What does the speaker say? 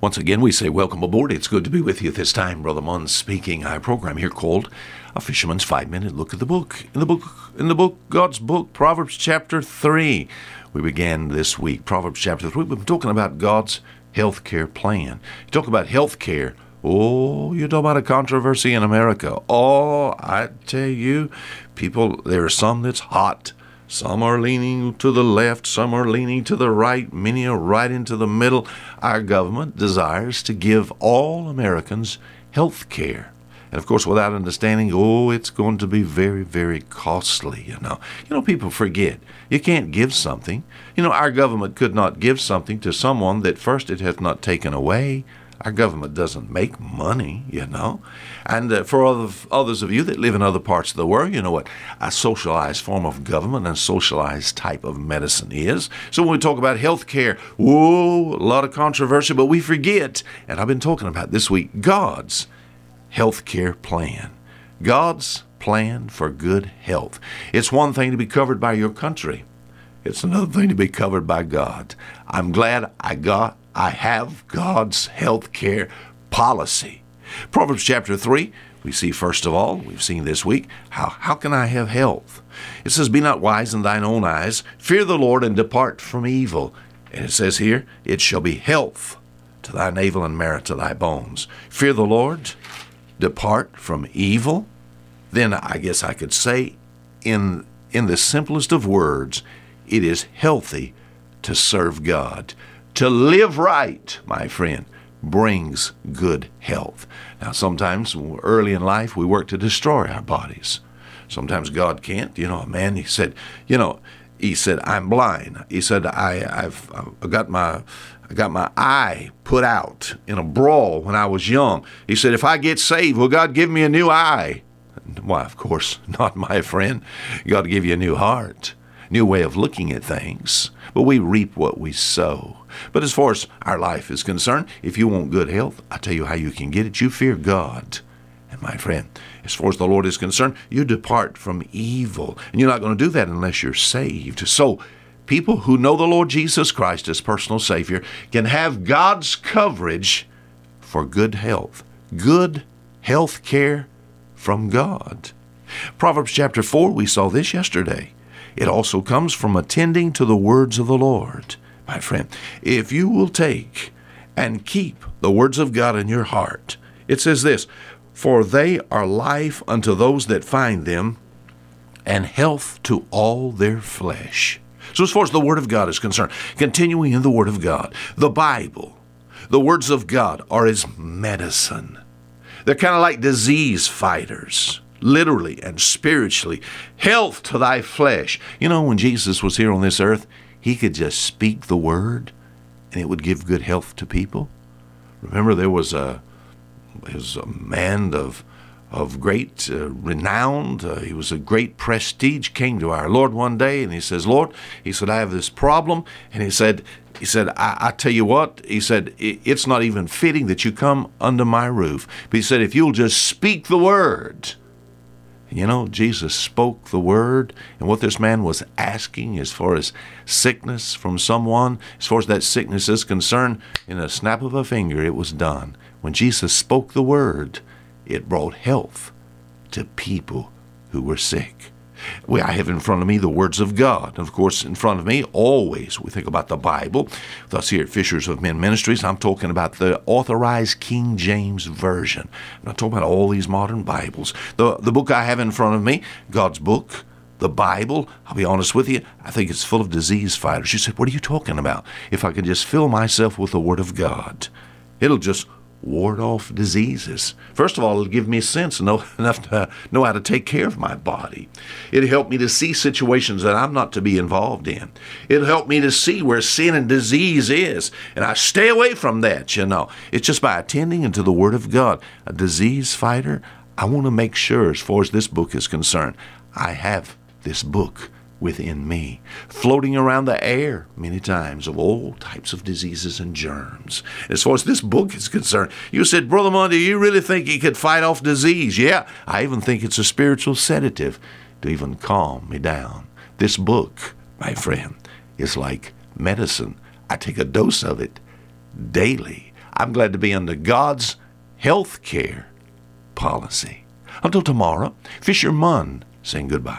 Once again, we say welcome aboard. It's good to be with you this time. Brother Munn speaking. Our program here called A Fisherman's Five Minute Look at the Book. In the book, in the book, God's book, Proverbs chapter 3. We began this week, Proverbs chapter 3. We've been talking about God's health care plan. You talk about health care. Oh, you talk about a controversy in America. Oh, I tell you, people, there are some that's hot some are leaning to the left, some are leaning to the right, many are right into the middle. Our government desires to give all Americans health care. And of course, without understanding, oh, it's going to be very, very costly, you know. You know, people forget. You can't give something. You know, our government could not give something to someone that first it hath not taken away, our government doesn't make money, you know. And uh, for other, others of you that live in other parts of the world, you know what a socialized form of government and socialized type of medicine is. So when we talk about health care, whoa, a lot of controversy, but we forget, and I've been talking about this week, God's health care plan. God's plan for good health. It's one thing to be covered by your country. It's another thing to be covered by God. I'm glad I got I have God's health care policy. Proverbs chapter 3, we see first of all, we've seen this week, how, how can I have health? It says, Be not wise in thine own eyes, fear the Lord and depart from evil. And it says here, It shall be health to thy navel and merit to thy bones. Fear the Lord, depart from evil. Then I guess I could say, in, in the simplest of words, it is healthy to serve God. To live right, my friend, brings good health. Now, sometimes early in life, we work to destroy our bodies. Sometimes God can't. You know, a man, he said, you know, he said, I'm blind. He said, I, I've, I've got my I got my eye put out in a brawl when I was young. He said, If I get saved, will God give me a new eye? Why, of course, not my friend. God give you a new heart, new way of looking at things. But we reap what we sow. But as far as our life is concerned, if you want good health, I tell you how you can get it. You fear God. And my friend, as far as the Lord is concerned, you depart from evil. And you're not going to do that unless you're saved. So, people who know the Lord Jesus Christ as personal Savior can have God's coverage for good health. Good health care from God. Proverbs chapter 4, we saw this yesterday. It also comes from attending to the words of the Lord my friend, if you will take and keep the words of God in your heart, it says this For they are life unto those that find them, and health to all their flesh. So, as far as the Word of God is concerned, continuing in the Word of God, the Bible, the words of God are as medicine. They're kind of like disease fighters, literally and spiritually. Health to thy flesh. You know, when Jesus was here on this earth, he could just speak the word and it would give good health to people. Remember, there was a, was a man of, of great uh, renown. Uh, he was a great prestige. Came to our Lord one day and he says, "Lord," he said, "I have this problem." And he said, "He said, I, I tell you what," he said, "It's not even fitting that you come under my roof." But he said, "If you'll just speak the word." You know, Jesus spoke the word, and what this man was asking as far as sickness from someone, as far as that sickness is concerned, in a snap of a finger, it was done. When Jesus spoke the word, it brought health to people who were sick. I have in front of me the words of God. Of course, in front of me, always we think about the Bible. Thus, here at Fishers of Men Ministries, I'm talking about the authorized King James Version. I'm not talking about all these modern Bibles. The, the book I have in front of me, God's book, the Bible, I'll be honest with you, I think it's full of disease fighters. You said, What are you talking about? If I can just fill myself with the Word of God, it'll just ward off diseases. First of all, it'll give me sense know, enough to know how to take care of my body. It'll help me to see situations that I'm not to be involved in. It'll help me to see where sin and disease is, and I stay away from that, you know. It's just by attending into the Word of God. A disease fighter, I want to make sure, as far as this book is concerned, I have this book within me, floating around the air many times of all types of diseases and germs. As far as this book is concerned, you said, Brother Monday, you really think he could fight off disease? Yeah, I even think it's a spiritual sedative to even calm me down. This book, my friend, is like medicine. I take a dose of it daily. I'm glad to be under God's health care policy. Until tomorrow, Fisher Munn saying goodbye.